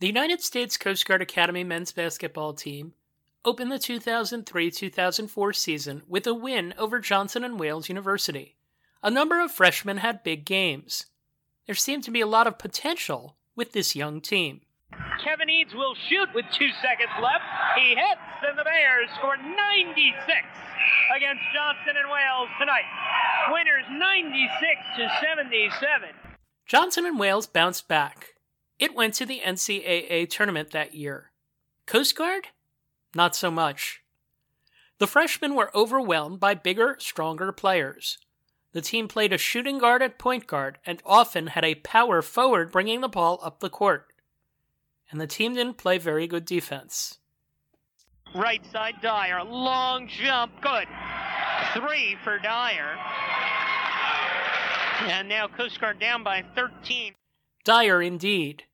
The United States Coast Guard Academy men's basketball team opened the 2003 2004 season with a win over Johnson and Wales University. A number of freshmen had big games. There seemed to be a lot of potential with this young team. Kevin Eads will shoot with two seconds left. He hits, and the Bears score 96 against Johnson and Wales tonight. Winners 96 to 77. Johnson and Wales bounced back. It went to the NCAA tournament that year. Coast Guard? Not so much. The freshmen were overwhelmed by bigger, stronger players. The team played a shooting guard at point guard and often had a power forward bringing the ball up the court. And the team didn't play very good defense. Right side Dyer, long jump, good. Three for Dyer. And now Coast Guard down by 13. Dyer indeed.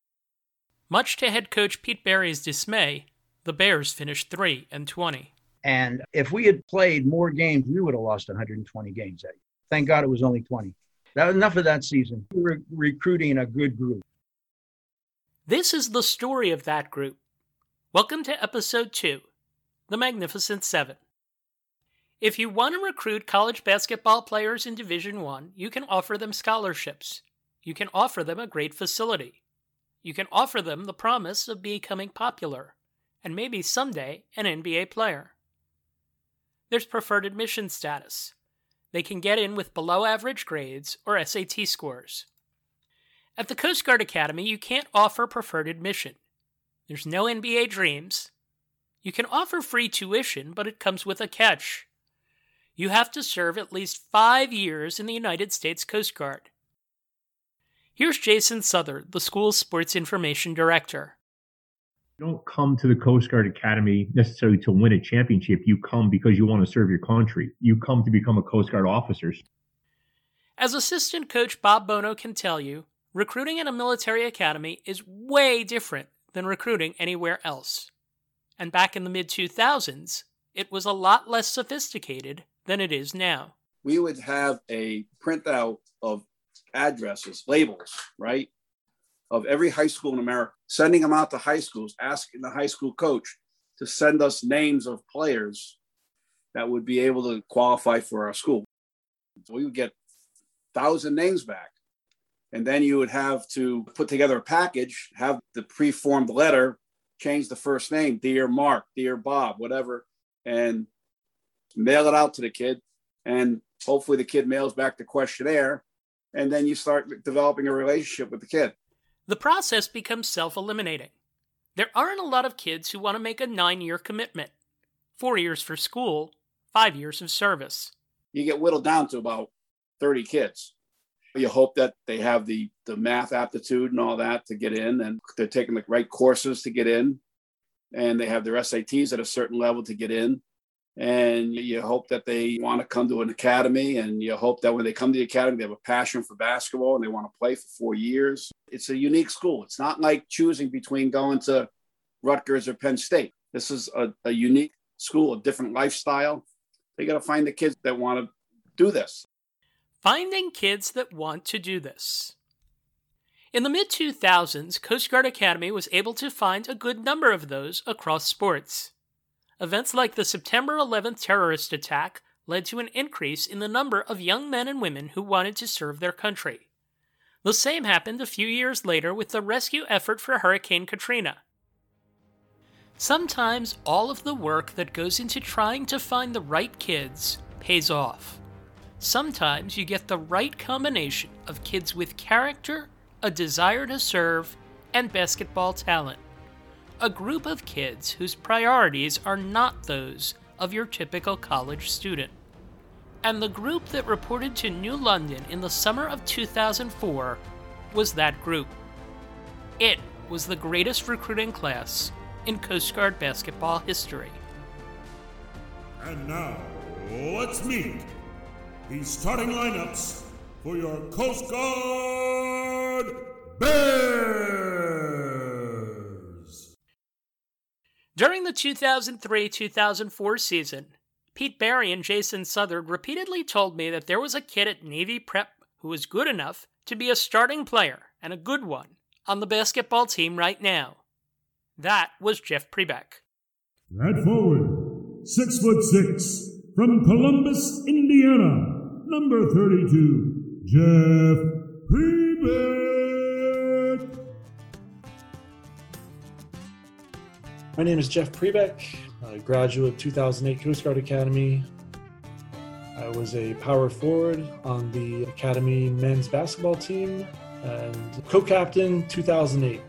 Much to head coach Pete Barry's dismay, the Bears finished 3 and 20. And if we had played more games, we would have lost 120 games that year. Thank God it was only 20. That, enough of that season. We were recruiting a good group. This is the story of that group. Welcome to episode 2 The Magnificent Seven. If you want to recruit college basketball players in Division 1, you can offer them scholarships. You can offer them a great facility. You can offer them the promise of becoming popular and maybe someday an NBA player. There's preferred admission status. They can get in with below average grades or SAT scores. At the Coast Guard Academy, you can't offer preferred admission. There's no NBA dreams. You can offer free tuition, but it comes with a catch. You have to serve at least five years in the United States Coast Guard. Here's Jason Southard, the school's sports information director. You don't come to the Coast Guard Academy necessarily to win a championship. You come because you want to serve your country. You come to become a Coast Guard officer. As assistant coach Bob Bono can tell you, recruiting at a military academy is way different than recruiting anywhere else. And back in the mid 2000s, it was a lot less sophisticated than it is now. We would have a printout of addresses, labels, right? of every high school in America, sending them out to high schools, asking the high school coach to send us names of players that would be able to qualify for our school. So we would get thousand names back. And then you would have to put together a package, have the pre-formed letter, change the first name, dear Mark, dear Bob, whatever, and mail it out to the kid. And hopefully the kid mails back the questionnaire. And then you start developing a relationship with the kid the process becomes self eliminating. There aren't a lot of kids who want to make a nine year commitment four years for school, five years of service. You get whittled down to about 30 kids. You hope that they have the, the math aptitude and all that to get in, and they're taking the right courses to get in, and they have their SATs at a certain level to get in and you hope that they want to come to an academy and you hope that when they come to the academy they have a passion for basketball and they want to play for four years. It's a unique school. It's not like choosing between going to rutgers or penn state. This is a, a unique school a different lifestyle. They got to find the kids that want to do this. Finding kids that want to do this. In the mid 2000s coast guard academy was able to find a good number of those across sports Events like the September 11th terrorist attack led to an increase in the number of young men and women who wanted to serve their country. The same happened a few years later with the rescue effort for Hurricane Katrina. Sometimes all of the work that goes into trying to find the right kids pays off. Sometimes you get the right combination of kids with character, a desire to serve, and basketball talent a group of kids whose priorities are not those of your typical college student. And the group that reported to New London in the summer of 2004 was that group. It was the greatest recruiting class in Coast Guard basketball history. And now, let's meet the starting lineups for your Coast Guard During the 2003 2004 season, Pete Barry and Jason Southard repeatedly told me that there was a kid at Navy Prep who was good enough to be a starting player and a good one on the basketball team right now. That was Jeff Prebeck. That forward, six foot six, from Columbus, Indiana, number 32, Jeff Prebeck. My name is Jeff Prebeck, a graduate of 2008 Coast Guard Academy. I was a power forward on the Academy men's basketball team and co-captain 2008.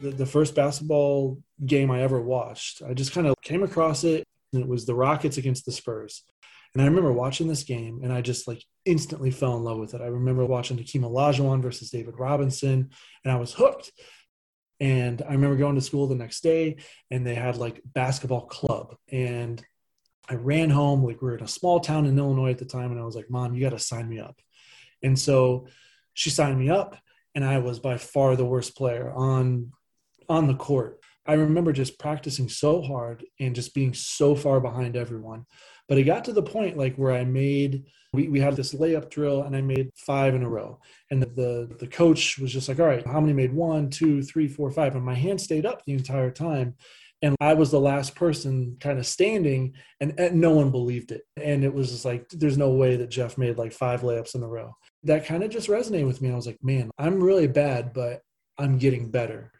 The, the first basketball game I ever watched, I just kind of came across it, and it was the Rockets against the Spurs. And I remember watching this game, and I just like instantly fell in love with it. I remember watching Hakeem Olajuwon versus David Robinson, and I was hooked. And I remember going to school the next day, and they had like basketball club, and I ran home. Like we were in a small town in Illinois at the time, and I was like, "Mom, you got to sign me up." And so she signed me up, and I was by far the worst player on on the court. I remember just practicing so hard and just being so far behind everyone. But it got to the point like where I made we, we had this layup drill and I made five in a row. And the, the the coach was just like, all right, how many made one, two, three, four, five? And my hand stayed up the entire time. And I was the last person kind of standing, and, and no one believed it. And it was just like, there's no way that Jeff made like five layups in a row. That kind of just resonated with me. I was like, man, I'm really bad, but I'm getting better.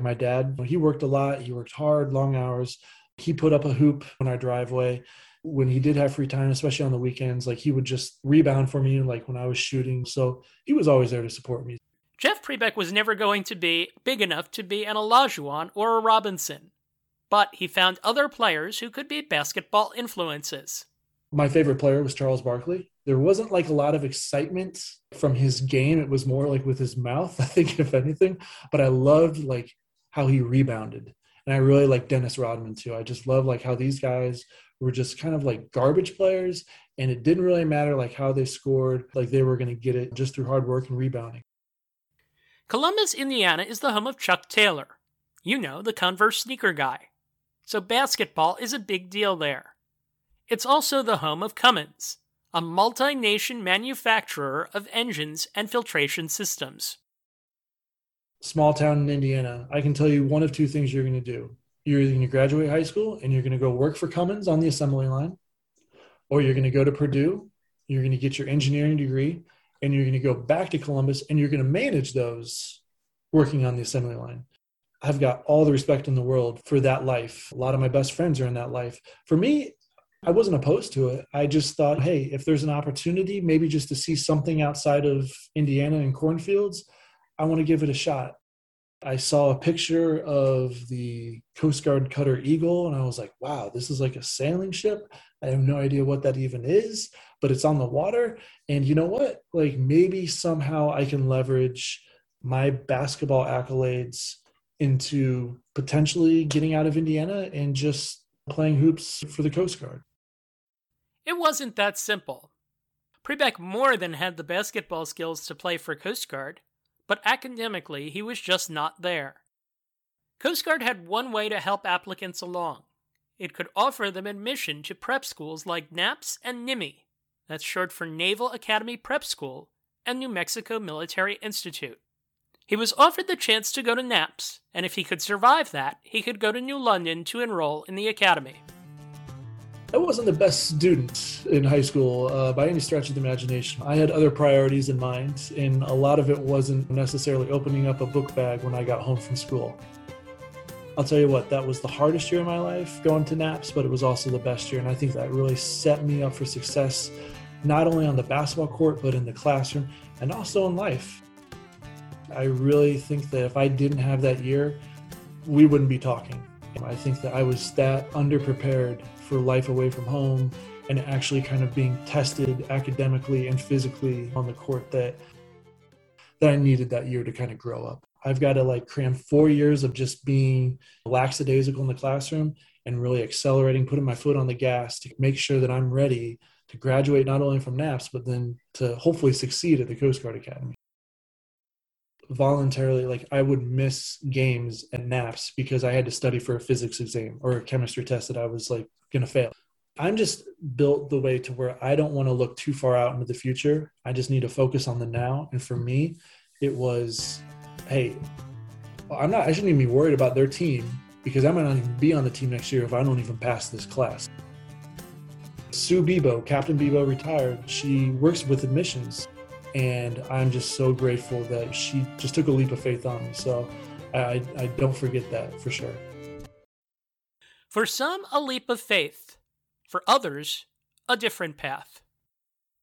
My dad, he worked a lot. He worked hard, long hours. He put up a hoop on our driveway when he did have free time, especially on the weekends. Like he would just rebound for me, like when I was shooting. So he was always there to support me. Jeff Prebeck was never going to be big enough to be an Olajuwon or a Robinson, but he found other players who could be basketball influences. My favorite player was Charles Barkley. There wasn't like a lot of excitement from his game. It was more like with his mouth, I think, if anything. But I loved like how he rebounded. And I really like Dennis Rodman too. I just love like how these guys were just kind of like garbage players and it didn't really matter like how they scored, like they were going to get it just through hard work and rebounding. Columbus, Indiana is the home of Chuck Taylor. You know, the Converse sneaker guy. So basketball is a big deal there. It's also the home of Cummins, a multi nation manufacturer of engines and filtration systems small town in Indiana, I can tell you one of two things you're going to do. You're either going to graduate high school and you're going to go work for Cummins on the assembly line, or you're going to go to Purdue, you're going to get your engineering degree, and you're going to go back to Columbus and you're going to manage those working on the assembly line. I've got all the respect in the world for that life. A lot of my best friends are in that life. For me, I wasn't opposed to it. I just thought, hey, if there's an opportunity, maybe just to see something outside of Indiana and cornfields, I want to give it a shot. I saw a picture of the Coast Guard Cutter Eagle, and I was like, wow, this is like a sailing ship. I have no idea what that even is, but it's on the water. And you know what? Like, maybe somehow I can leverage my basketball accolades into potentially getting out of Indiana and just playing hoops for the Coast Guard. It wasn't that simple. Prebeck more than had the basketball skills to play for Coast Guard but academically he was just not there. Coast Guard had one way to help applicants along. It could offer them admission to prep schools like NAPS and NIMI, that's short for Naval Academy Prep School, and New Mexico Military Institute. He was offered the chance to go to NAPS, and if he could survive that, he could go to New London to enroll in the academy. I wasn't the best student in high school uh, by any stretch of the imagination. I had other priorities in mind, and a lot of it wasn't necessarily opening up a book bag when I got home from school. I'll tell you what, that was the hardest year of my life going to NAPS, but it was also the best year. And I think that really set me up for success, not only on the basketball court, but in the classroom and also in life. I really think that if I didn't have that year, we wouldn't be talking. I think that I was that underprepared for life away from home and actually kind of being tested academically and physically on the court that that I needed that year to kind of grow up. I've got to like cram four years of just being lackadaisical in the classroom and really accelerating, putting my foot on the gas to make sure that I'm ready to graduate not only from NAPS, but then to hopefully succeed at the Coast Guard Academy. Voluntarily, like I would miss games and NAPS because I had to study for a physics exam or a chemistry test that I was like to fail. I'm just built the way to where I don't want to look too far out into the future. I just need to focus on the now. And for me, it was, hey, I'm not, I shouldn't even be worried about their team because I might not even be on the team next year if I don't even pass this class. Sue Bebo, Captain Bebo retired. She works with admissions, and I'm just so grateful that she just took a leap of faith on me. So I, I don't forget that for sure. For some, a leap of faith. For others, a different path.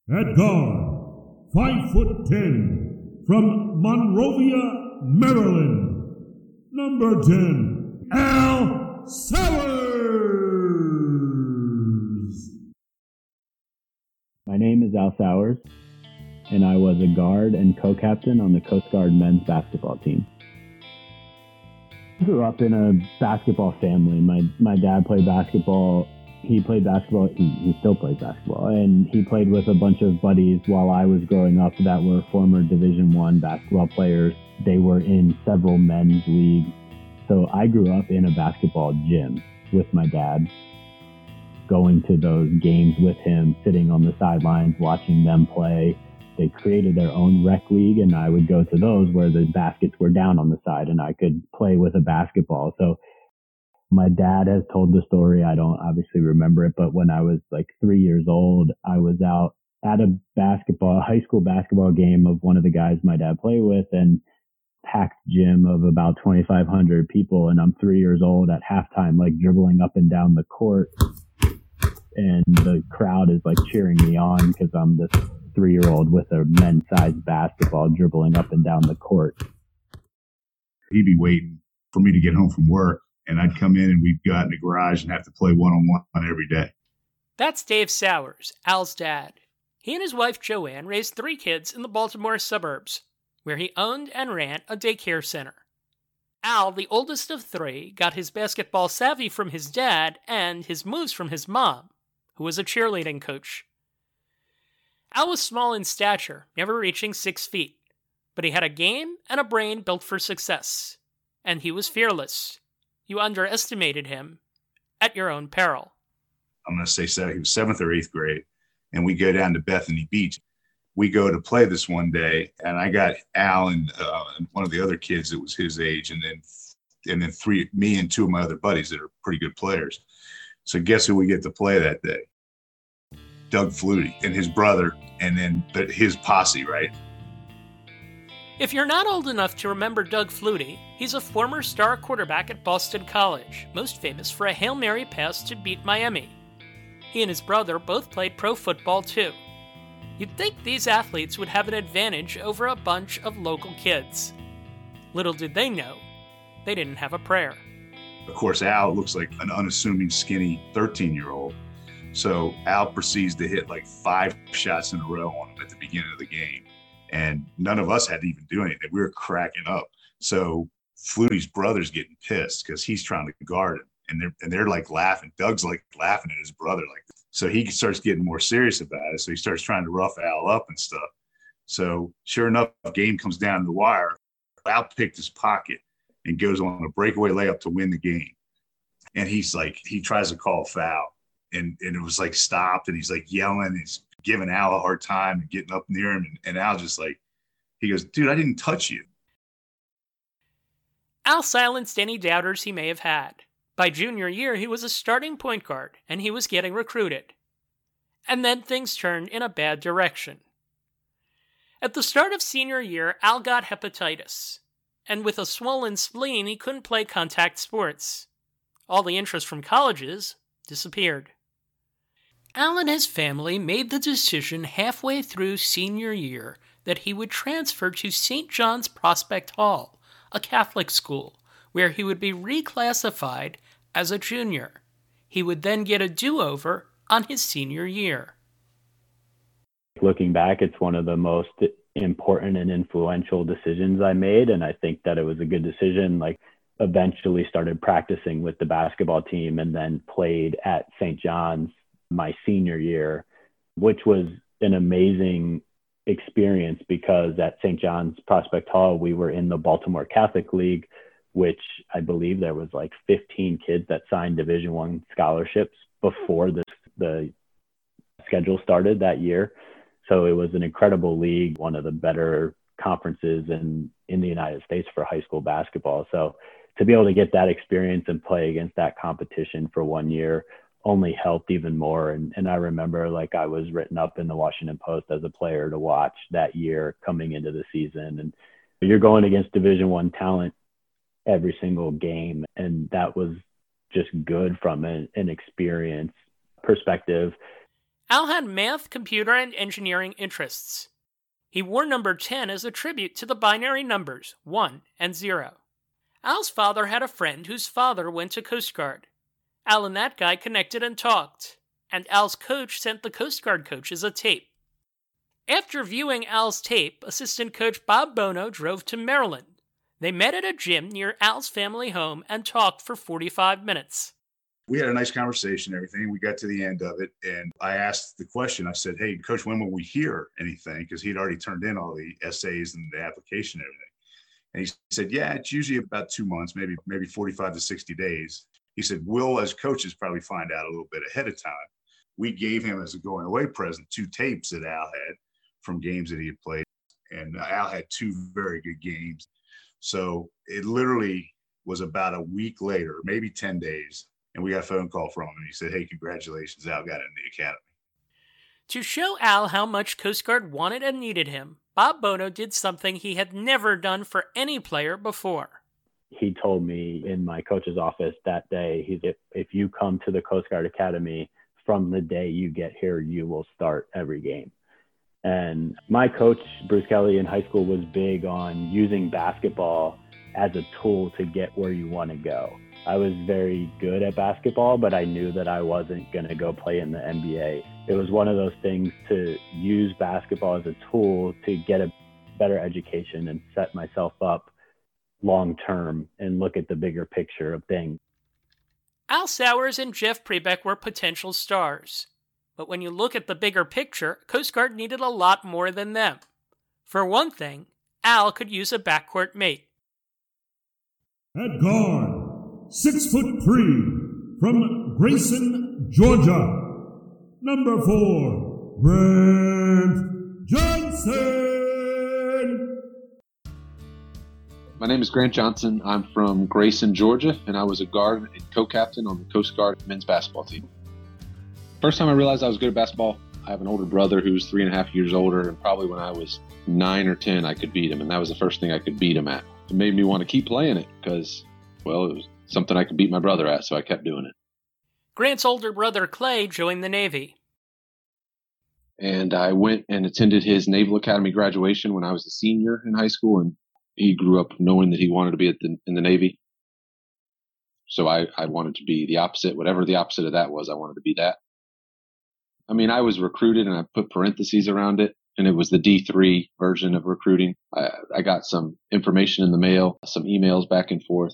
At guard, 5 foot 10, from Monrovia, Maryland, number 10, Al Sowers. My name is Al Sowers, and I was a guard and co captain on the Coast Guard men's basketball team. I grew up in a basketball family. My, my dad played basketball. He played basketball. He, he still plays basketball, and he played with a bunch of buddies while I was growing up that were former Division One basketball players. They were in several men's leagues. So I grew up in a basketball gym with my dad going to those games with him, sitting on the sidelines, watching them play. They created their own rec league, and I would go to those where the baskets were down on the side and I could play with a basketball. So my dad has told the story. I don't obviously remember it, but when I was like three years old, I was out at a basketball, high school basketball game of one of the guys my dad played with and packed gym of about 2,500 people. And I'm three years old at halftime, like dribbling up and down the court and the crowd is like cheering me on because I'm this three year old with a men's sized basketball dribbling up and down the court. He'd be waiting for me to get home from work, and I'd come in and we'd go out in the garage and have to play one on one every day. That's Dave Sowers, Al's dad. He and his wife Joanne raised three kids in the Baltimore suburbs, where he owned and ran a daycare center. Al, the oldest of three, got his basketball savvy from his dad and his moves from his mom, who was a cheerleading coach. Al was small in stature, never reaching six feet, but he had a game and a brain built for success, and he was fearless. You underestimated him at your own peril. I'm going to say so. He was seventh or eighth grade, and we go down to Bethany Beach. We go to play this one day, and I got Al and, uh, and one of the other kids that was his age, and then and then three, me and two of my other buddies that are pretty good players. So guess who we get to play that day? Doug Flutie and his brother, and then the, his posse, right? If you're not old enough to remember Doug Flutie, he's a former star quarterback at Boston College, most famous for a Hail Mary pass to beat Miami. He and his brother both played pro football too. You'd think these athletes would have an advantage over a bunch of local kids. Little did they know, they didn't have a prayer. Of course, Al looks like an unassuming, skinny 13 year old. So Al proceeds to hit like five shots in a row on him at the beginning of the game. And none of us had to even do anything. We were cracking up. So Flutie's brother's getting pissed because he's trying to guard him. And they're and they're like laughing. Doug's like laughing at his brother, like so he starts getting more serious about it. So he starts trying to rough Al up and stuff. So sure enough, game comes down the wire. Al picked his pocket and goes on a breakaway layup to win the game. And he's like, he tries to call foul. And, and it was like stopped and he's like yelling, he's giving Al a hard time and getting up near him. And, and Al just like, he goes, dude, I didn't touch you. Al silenced any doubters he may have had. By junior year, he was a starting point guard and he was getting recruited. And then things turned in a bad direction. At the start of senior year, Al got hepatitis, and with a swollen spleen, he couldn't play contact sports. All the interest from colleges disappeared. Al and his family made the decision halfway through senior year that he would transfer to St. John's Prospect Hall, a Catholic school, where he would be reclassified as a junior. He would then get a do over on his senior year. Looking back, it's one of the most important and influential decisions I made. And I think that it was a good decision. Like, eventually started practicing with the basketball team and then played at St. John's my senior year, which was an amazing experience because at St. John's Prospect Hall, we were in the Baltimore Catholic League, which I believe there was like 15 kids that signed Division One scholarships before the the schedule started that year. So it was an incredible league, one of the better conferences in in the United States for high school basketball. So to be able to get that experience and play against that competition for one year only helped even more. And, and I remember like I was written up in the Washington Post as a player to watch that year coming into the season. And you're going against Division One talent every single game, and that was just good from an, an experience perspective. Al had math, computer, and engineering interests. He wore number 10 as a tribute to the binary numbers 1 and 0. Al's father had a friend whose father went to Coast Guard. Al and that guy connected and talked, and Al's coach sent the Coast Guard coaches a tape. After viewing Al's tape, assistant coach Bob Bono drove to Maryland. They met at a gym near Al's family home and talked for 45 minutes. We had a nice conversation, everything. We got to the end of it, and I asked the question. I said, Hey, coach, when will we hear anything? Because he'd already turned in all the essays and the application and everything. And he said, Yeah, it's usually about two months, maybe maybe 45 to 60 days. He said, We'll, as coaches, probably find out a little bit ahead of time. We gave him as a going away present two tapes that Al had from games that he had played. And uh, Al had two very good games. So it literally was about a week later, maybe 10 days, and we got a phone call from him. And he said, Hey, congratulations, Al got in the academy. To show Al how much Coast Guard wanted and needed him, Bob Bono did something he had never done for any player before. He told me in my coach's office that day, he if, if you come to the Coast Guard Academy, from the day you get here, you will start every game. And my coach, Bruce Kelly, in high school was big on using basketball as a tool to get where you want to go. I was very good at basketball, but I knew that I wasn't going to go play in the NBA. It was one of those things to use basketball as a tool to get a better education and set myself up long term and look at the bigger picture of things. Al Sowers and Jeff Prebeck were potential stars. But when you look at the bigger picture, Coast Guard needed a lot more than them. For one thing, Al could use a backcourt mate. At guard, six foot three, from Grayson, Georgia. Number four, Grant Johnson. My name is Grant Johnson. I'm from Grayson, Georgia, and I was a guard and co-captain on the Coast Guard men's basketball team. First time I realized I was good at basketball, I have an older brother who's three and a half years older, and probably when I was nine or 10, I could beat him. And that was the first thing I could beat him at. It made me want to keep playing it because, well, it was something I could beat my brother at, so I kept doing it. Grant's older brother, Clay, joined the Navy. And I went and attended his Naval Academy graduation when I was a senior in high school, and he grew up knowing that he wanted to be the, in the Navy. So I, I wanted to be the opposite, whatever the opposite of that was, I wanted to be that. I mean, I was recruited and I put parentheses around it and it was the D3 version of recruiting. I, I got some information in the mail, some emails back and forth.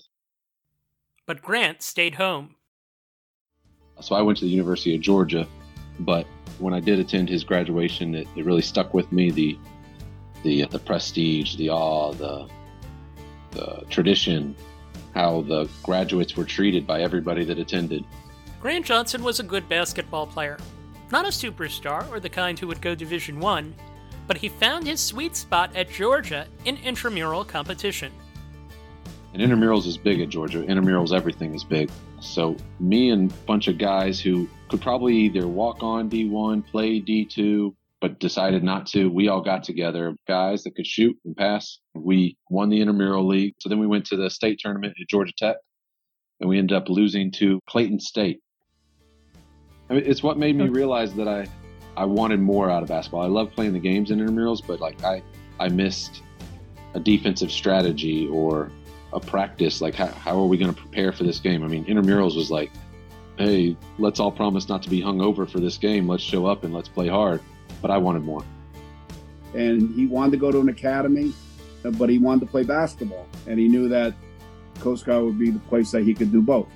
But Grant stayed home. So I went to the University of Georgia, but when I did attend his graduation, it, it really stuck with me the the the prestige, the awe, the the tradition, how the graduates were treated by everybody that attended. Grant Johnson was a good basketball player. Not a superstar or the kind who would go Division 1, but he found his sweet spot at Georgia in intramural competition. And intramurals is big at Georgia. Intramurals, everything is big. So me and a bunch of guys who could probably either walk on D1, play D2, but decided not to. We all got together, guys that could shoot and pass. We won the intramural league. So then we went to the state tournament at Georgia Tech, and we ended up losing to Clayton State. I mean, it's what made me realize that I, I wanted more out of basketball. I love playing the games in intramurals, but like I, I missed a defensive strategy or a practice. Like how, how are we going to prepare for this game? I mean, intramurals was like, hey, let's all promise not to be hung over for this game. Let's show up and let's play hard. But I wanted more. And he wanted to go to an academy, but he wanted to play basketball. And he knew that Coast Guard would be the place that he could do both.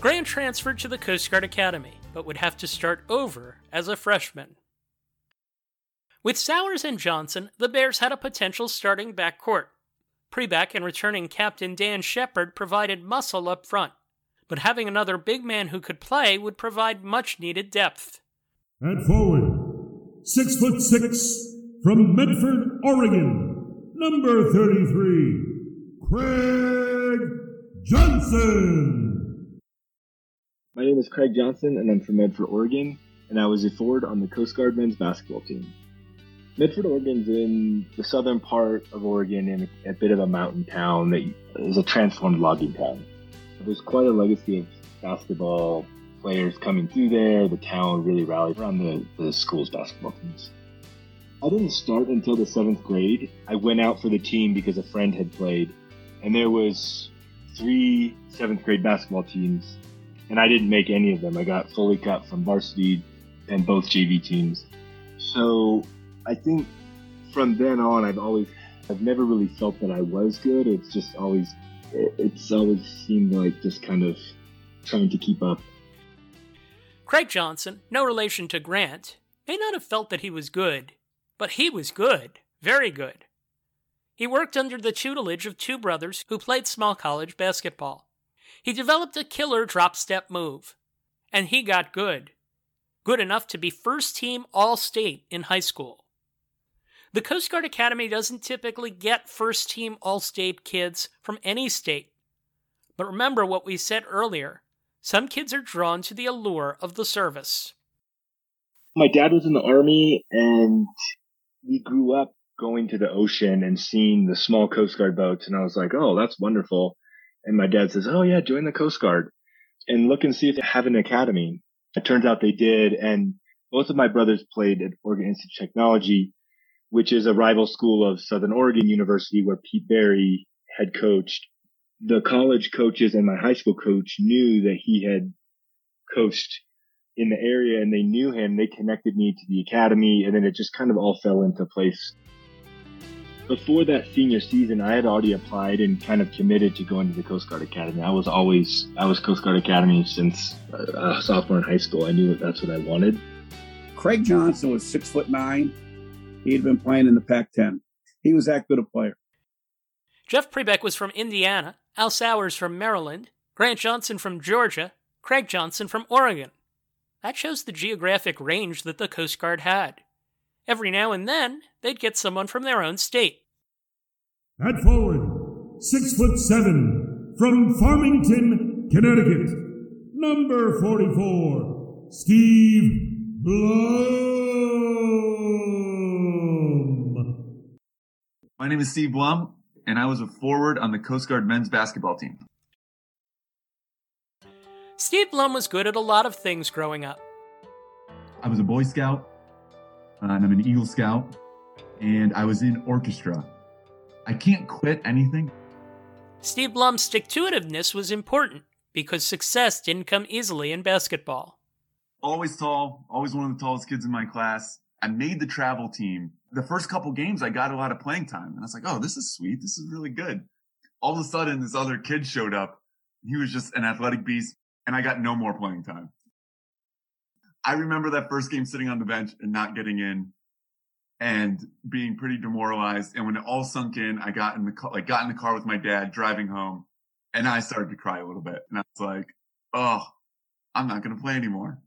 Grant transferred to the Coast Guard Academy, but would have to start over as a freshman. With Sowers and Johnson, the Bears had a potential starting backcourt. Prebeck and returning captain Dan Shepard provided muscle up front, but having another big man who could play would provide much needed depth. At forward, six foot six from Medford, Oregon, Number 33, Craig Johnson. My name is Craig Johnson, and I'm from Medford, Oregon, and I was a forward on the Coast Guard men's basketball team. Medford, Oregon's in the southern part of Oregon in a, a bit of a mountain town that is a transformed logging town. There's quite a legacy of basketball players coming through there. The town really rallied around the, the school's basketball teams. I didn't start until the seventh grade. I went out for the team because a friend had played, and there was three seventh grade basketball teams, and I didn't make any of them. I got fully cut from varsity and both JV teams. So I think from then on, I've always, I've never really felt that I was good. It's just always, it's always seemed like just kind of trying to keep up. Craig Johnson, no relation to Grant, may not have felt that he was good, but he was good, very good. He worked under the tutelage of two brothers who played small college basketball. He developed a killer drop step move, and he got good. Good enough to be first team All State in high school. The Coast Guard Academy doesn't typically get first team All State kids from any state. But remember what we said earlier some kids are drawn to the allure of the service. My dad was in the Army, and we grew up going to the ocean and seeing the small Coast Guard boats. And I was like, oh, that's wonderful. And my dad says, oh, yeah, join the Coast Guard and look and see if they have an academy. It turns out they did. And both of my brothers played at Oregon Institute of Technology, which is a rival school of Southern Oregon University where Pete Barry had coached. The college coaches and my high school coach knew that he had coached in the area and they knew him. They connected me to the academy and then it just kind of all fell into place. Before that senior season, I had already applied and kind of committed to going to the Coast Guard Academy. I was always, I was Coast Guard Academy since uh, sophomore in high school. I knew that that's what I wanted. Craig Johnson was six foot nine. He had been playing in the Pac 10. He was that good a player. Jeff Prebeck was from Indiana, Al Sowers from Maryland, Grant Johnson from Georgia, Craig Johnson from Oregon. That shows the geographic range that the Coast Guard had. Every now and then, they'd get someone from their own state. At forward, six foot seven, from Farmington, Connecticut, number 44, Steve Blum. My name is Steve Blum, and I was a forward on the Coast Guard men's basketball team. Steve Blum was good at a lot of things growing up. I was a Boy Scout, uh, and I'm an Eagle Scout, and I was in orchestra. I can't quit anything. Steve Blum's stick to itiveness was important because success didn't come easily in basketball. Always tall, always one of the tallest kids in my class. I made the travel team. The first couple games, I got a lot of playing time, and I was like, oh, this is sweet. This is really good. All of a sudden, this other kid showed up. He was just an athletic beast, and I got no more playing time. I remember that first game sitting on the bench and not getting in and being pretty demoralized. And when it all sunk in, I got in the car, like got in the car with my dad driving home and I started to cry a little bit. And I was like, oh, I'm not going to play anymore.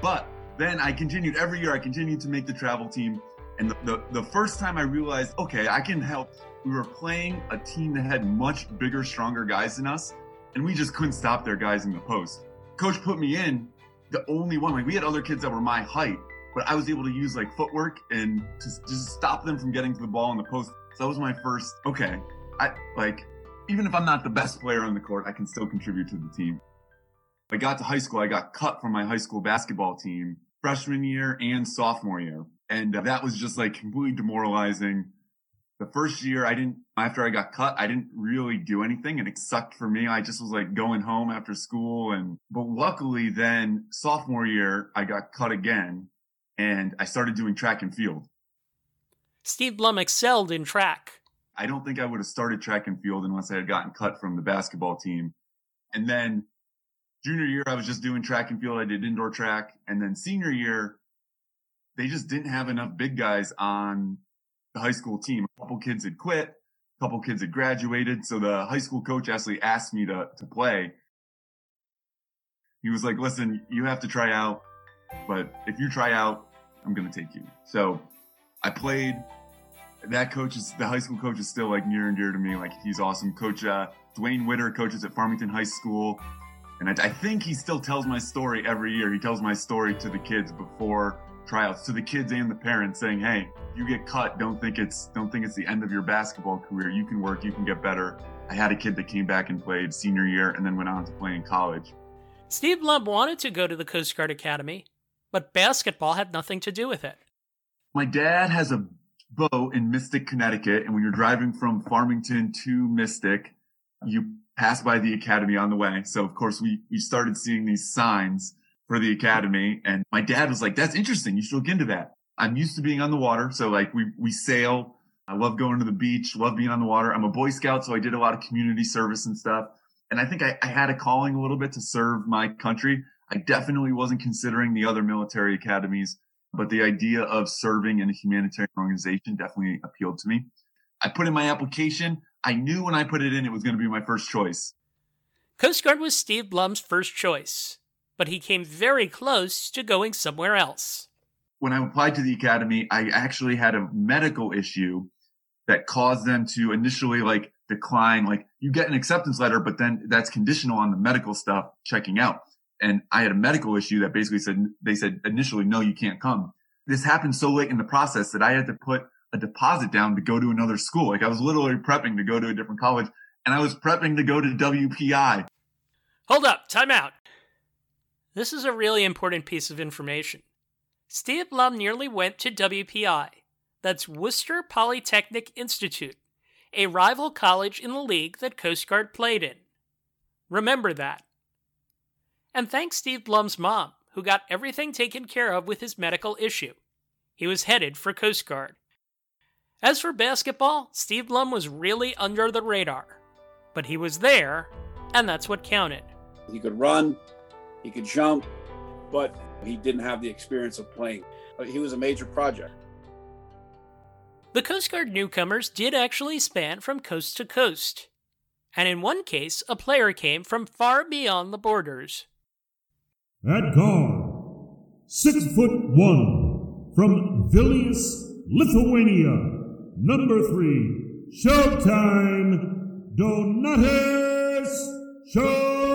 But then I continued every year. I continued to make the travel team. And the, the, the first time I realized, okay, I can help. We were playing a team that had much bigger, stronger guys than us. And we just couldn't stop their guys in the post. Coach put me in the only one. Like we had other kids that were my height, but I was able to use like footwork and to just stop them from getting to the ball in the post. So that was my first. Okay, I like even if I'm not the best player on the court, I can still contribute to the team. I got to high school, I got cut from my high school basketball team freshman year and sophomore year, and uh, that was just like completely demoralizing the first year I didn't after I got cut, I didn't really do anything and it sucked for me. I just was like going home after school and but luckily then sophomore year I got cut again and I started doing track and field. Steve Blum excelled in track. I don't think I would have started track and field unless I had gotten cut from the basketball team. And then junior year I was just doing track and field. I did indoor track and then senior year they just didn't have enough big guys on the high school team. A couple kids had quit, a couple kids had graduated. So the high school coach actually asked me to, to play. He was like, listen, you have to try out, but if you try out, I'm going to take you. So I played. that coach is the high school coach is still like near and dear to me. Like he's awesome. Coach uh, Dwayne Witter coaches at Farmington High School, and I, I think he still tells my story every year. He tells my story to the kids before tryouts, to the kids and the parents, saying, "Hey, if you get cut. Don't think it's don't think it's the end of your basketball career. You can work. You can get better." I had a kid that came back and played senior year, and then went on to play in college. Steve Blum wanted to go to the Coast Guard Academy, but basketball had nothing to do with it. My dad has a boat in Mystic, Connecticut, and when you're driving from Farmington to Mystic, you pass by the academy on the way. So of course we we started seeing these signs for the academy, and my dad was like, "That's interesting. You should look into that." I'm used to being on the water, so like we we sail. I love going to the beach, love being on the water. I'm a Boy Scout, so I did a lot of community service and stuff. And I think I, I had a calling a little bit to serve my country. I definitely wasn't considering the other military academies, but the idea of serving in a humanitarian organization definitely appealed to me. I put in my application. I knew when I put it in, it was going to be my first choice. Coast Guard was Steve Blum's first choice, but he came very close to going somewhere else. When I applied to the academy, I actually had a medical issue that caused them to initially like decline. Like you get an acceptance letter, but then that's conditional on the medical stuff checking out. And I had a medical issue that basically said, they said initially, no, you can't come. This happened so late in the process that I had to put a deposit down to go to another school. Like I was literally prepping to go to a different college and I was prepping to go to WPI. Hold up, time out. This is a really important piece of information. Steve Blum nearly went to WPI, that's Worcester Polytechnic Institute, a rival college in the league that Coast Guard played in. Remember that. And thanks Steve Blum's mom, who got everything taken care of with his medical issue. He was headed for Coast Guard. As for basketball, Steve Blum was really under the radar. But he was there, and that's what counted. He could run, he could jump, but he didn't have the experience of playing. Uh, he was a major project. The Coast Guard newcomers did actually span from coast to coast. And in one case, a player came from far beyond the borders. At guard, six foot one, from Vilnius, Lithuania, number three, Showtime, Donatas Siaudinis.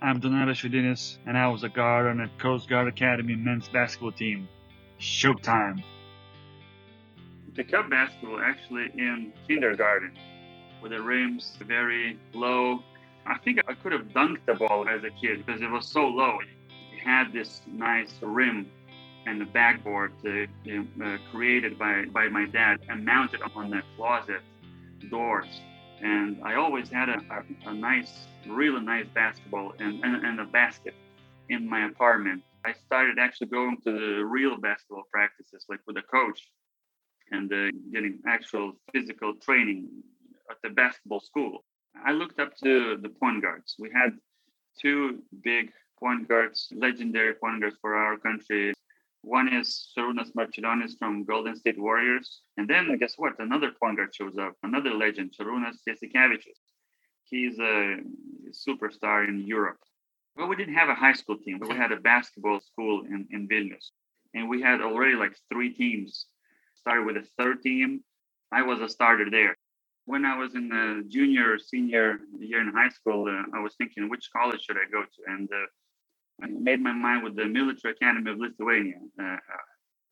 I'm Donatas Siaudinis, and I was a guard on the Coast Guard Academy men's basketball team. Showtime. Pick up basketball actually in kindergarten, with the rims very low. I think I could have dunked the ball as a kid because it was so low. It had this nice rim and the backboard uh, uh, created by, by my dad and mounted on the closet doors. And I always had a, a, a nice, really nice basketball and, and, and a basket in my apartment. I started actually going to the real basketball practices, like with a coach, and uh, getting actual physical training at the basketball school. I looked up to the point guards. We had two big point guards, legendary point guards for our country. One is Šarūnas Marčiulionis from Golden State Warriors. And then, guess what? Another point guard shows up, another legend, Šarūnas Jasikevičius. He's a superstar in Europe. Well, we didn't have a high school team, but we had a basketball school in, in Vilnius. And we had already like three teams. Started with a third team. I was a starter there. When I was in the junior or senior year in high school, uh, I was thinking, which college should I go to? And uh, I made my mind with the Military Academy of Lithuania. Uh,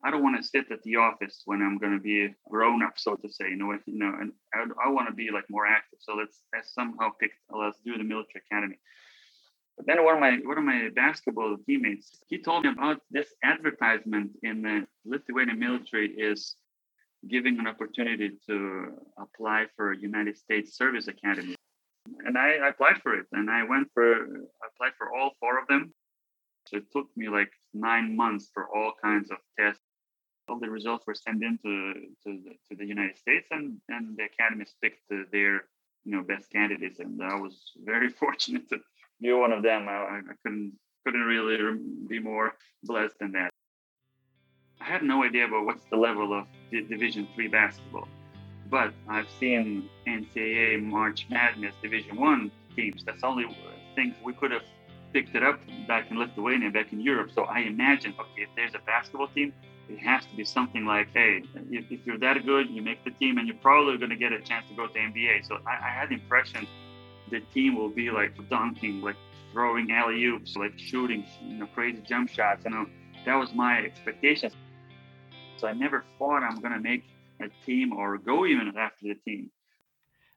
I don't want to sit at the office when I'm going to be grown up, so to say. You know, you know, and I, I want to be like more active. So let's I somehow pick. let's do the Military Academy. But then one of my one of my basketball teammates he told me about this advertisement in the Lithuanian military is giving an opportunity to apply for United States Service Academy. And I, applied for it, and I went for applied for all four of them. So it took me like nine months for all kinds of tests. All the results were sent in to, to, the, to the United States, and, and the academy picked their you know best candidates, and I was very fortunate to be one of them. I, I couldn't couldn't really be more blessed than that. I had no idea about what's the level of Division Three basketball, but I've seen NCAA March Madness Division One teams. That's only things we could have picked it up back in Lithuania, back in Europe. So I imagine, okay, if there's a basketball team, it has to be something like, hey, if, if you're that good, you make the team, and you're probably going to get a chance to go to NBA. So I, I had the impression the team will be like dunking, like throwing alley oops, like shooting, you know, crazy jump shots. You know, that was my expectation. So I never thought I'm going to make a team or go even after the team.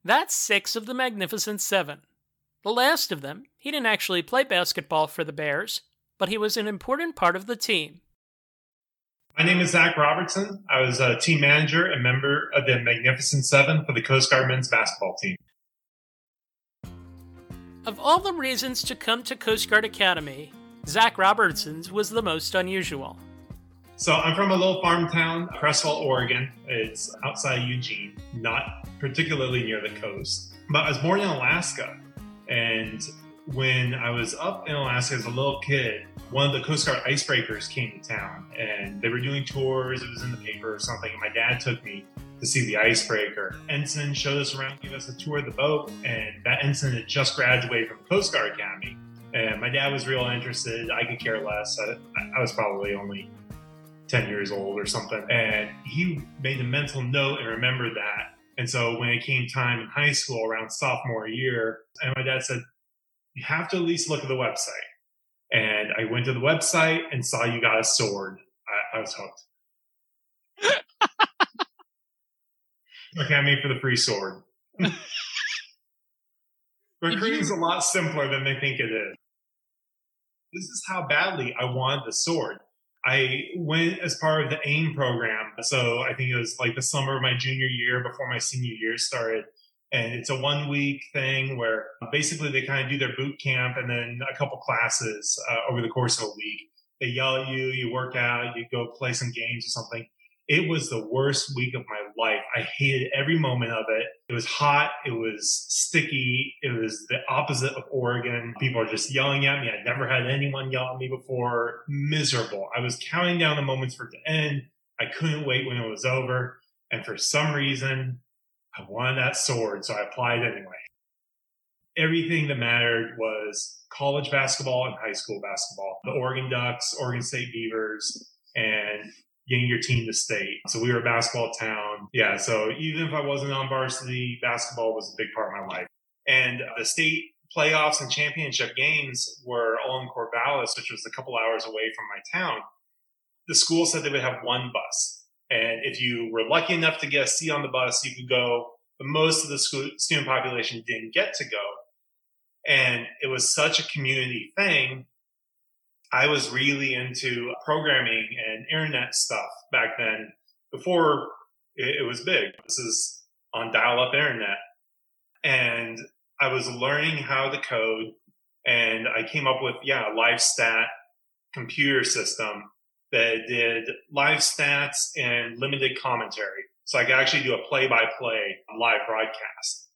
That's six of the Magnificent Seven. The last of them, he didn't actually play basketball for the Bears, but he was an important part of the team. My name is Zach Robertson. I was a team manager and member of the Magnificent Seven for the Coast Guard men's basketball team. Of all the reasons to come to Coast Guard Academy, Zach Robertson's was the most unusual. So I'm from a little farm town, Creswell, Oregon. It's outside Eugene, not particularly near the coast. But I was born in Alaska, and when I was up in Alaska as a little kid, one of the Coast Guard icebreakers came to town and they were doing tours. It was in the paper or something. And my dad took me to see the icebreaker. Ensign showed us around, gave us a tour of the boat, and that ensign had just graduated from Coast Guard Academy. And my dad was real interested. I could care less. I, I was probably only 10 years old or something. And he made a mental note and remembered that. And so when it came time in high school around sophomore year, and my dad said, You have to at least look at the website. And I went to the website and saw you got a sword. I, I was hooked. okay, I made for the free sword. But Recruiting's a lot simpler than they think it is. This is how badly I wanted the sword. I went as part of the AIM program. So I think it was like the summer of my junior year before my senior year started. And it's a one week thing where basically they kind of do their boot camp and then a couple classes uh, over the course of a week. They yell at you, you work out, you go play some games or something. It was the worst week of my life. I hated every moment of it. It was hot. It was sticky. It was the opposite of Oregon. People are just yelling at me. I'd never had anyone yell at me before. Miserable. I was counting down the moments for it to end. I couldn't wait when it was over. And for some reason, I wanted that sword. So I applied anyway. Everything that mattered was college basketball and high school basketball. The Oregon Ducks, Oregon State Beavers, and getting your team to state. So we were a basketball town. Yeah. So even if I wasn't on varsity, basketball was a big part of my life. And the state playoffs and championship games were all in Corvallis, which was a couple hours away from my town. The school said they would have one bus. And if you were lucky enough to get a seat on the bus, you could go. But most of the school, student population didn't get to go. And it was such a community thing I was really into programming and internet stuff back then before it, was big. This is on dial up internet. And I was learning how to code and I came up with, yeah, a live stat computer system that did live stats and limited commentary. So I could actually do a play by play live broadcast.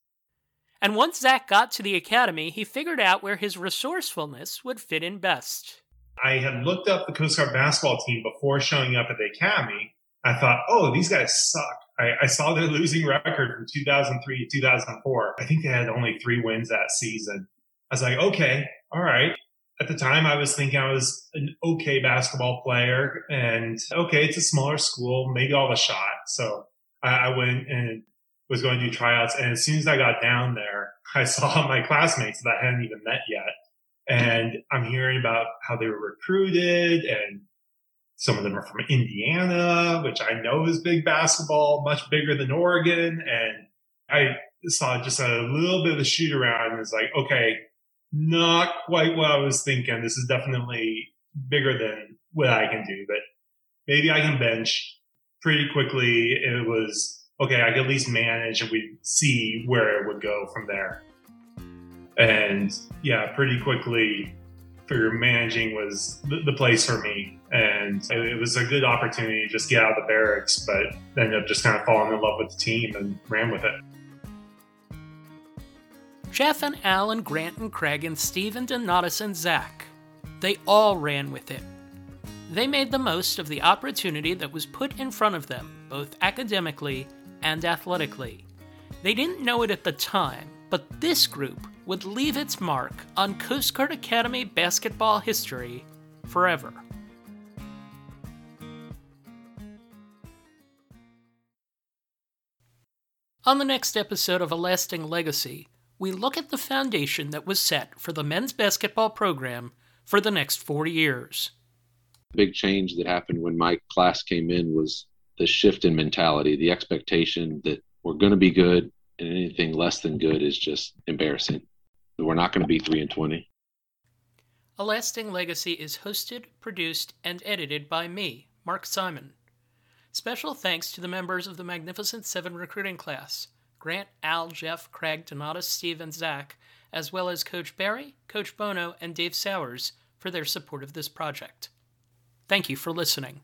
And once Zach got to the academy, he figured out where his resourcefulness would fit in best. I had looked up the Coast Guard basketball team before showing up at the academy. I thought, oh, these guys suck. I, I, saw their losing record from 2003 to 2004. I think they had only three wins that season. I was like, okay, all right. At the time, I was thinking I was an okay basketball player and okay, it's a smaller school. Maybe I'll have a shot. So I, I went and was going to do tryouts. And as soon as I got down there, I saw my classmates that I hadn't even met yet and I'm hearing about how they were recruited and some of them are from Indiana, which I know is big basketball, much bigger than Oregon. And I saw just a little bit of a shoot around and was like, okay, not quite what I was thinking. This is definitely bigger than what I can do, but maybe I can bench pretty quickly. It was okay. I could at least manage and we'd see where it would go from there and yeah, pretty quickly, figure managing was the, place for me, and it, was a good opportunity to just get out of the barracks, but ended up just kind of falling in love with the team and ran with it. Jeff and Alan, Grant and Craig and Steve and Donatas and Zach, they all ran with it. They made the most of the opportunity that was put in front of them, both academically and athletically. They didn't know it at the time, but this group would leave its mark on Coast Guard Academy basketball history forever. On the next episode of A Lasting Legacy, we look at the foundation that was set for the men's basketball program for the next 40 years. The Big change that happened when my class came in was the shift in mentality, the expectation that we're going to be good and anything less than good is just embarrassing. We're not going to be 3 and 20. A Lasting Legacy is hosted, produced, and edited by me, Mark Simon. Special thanks to the members of the Magnificent Seven recruiting class Grant, Al, Jeff, Craig, Donatas, Steve, and Zach, as well as Coach Barry, Coach Bono, and Dave Sowers for their support of this project. Thank you for listening.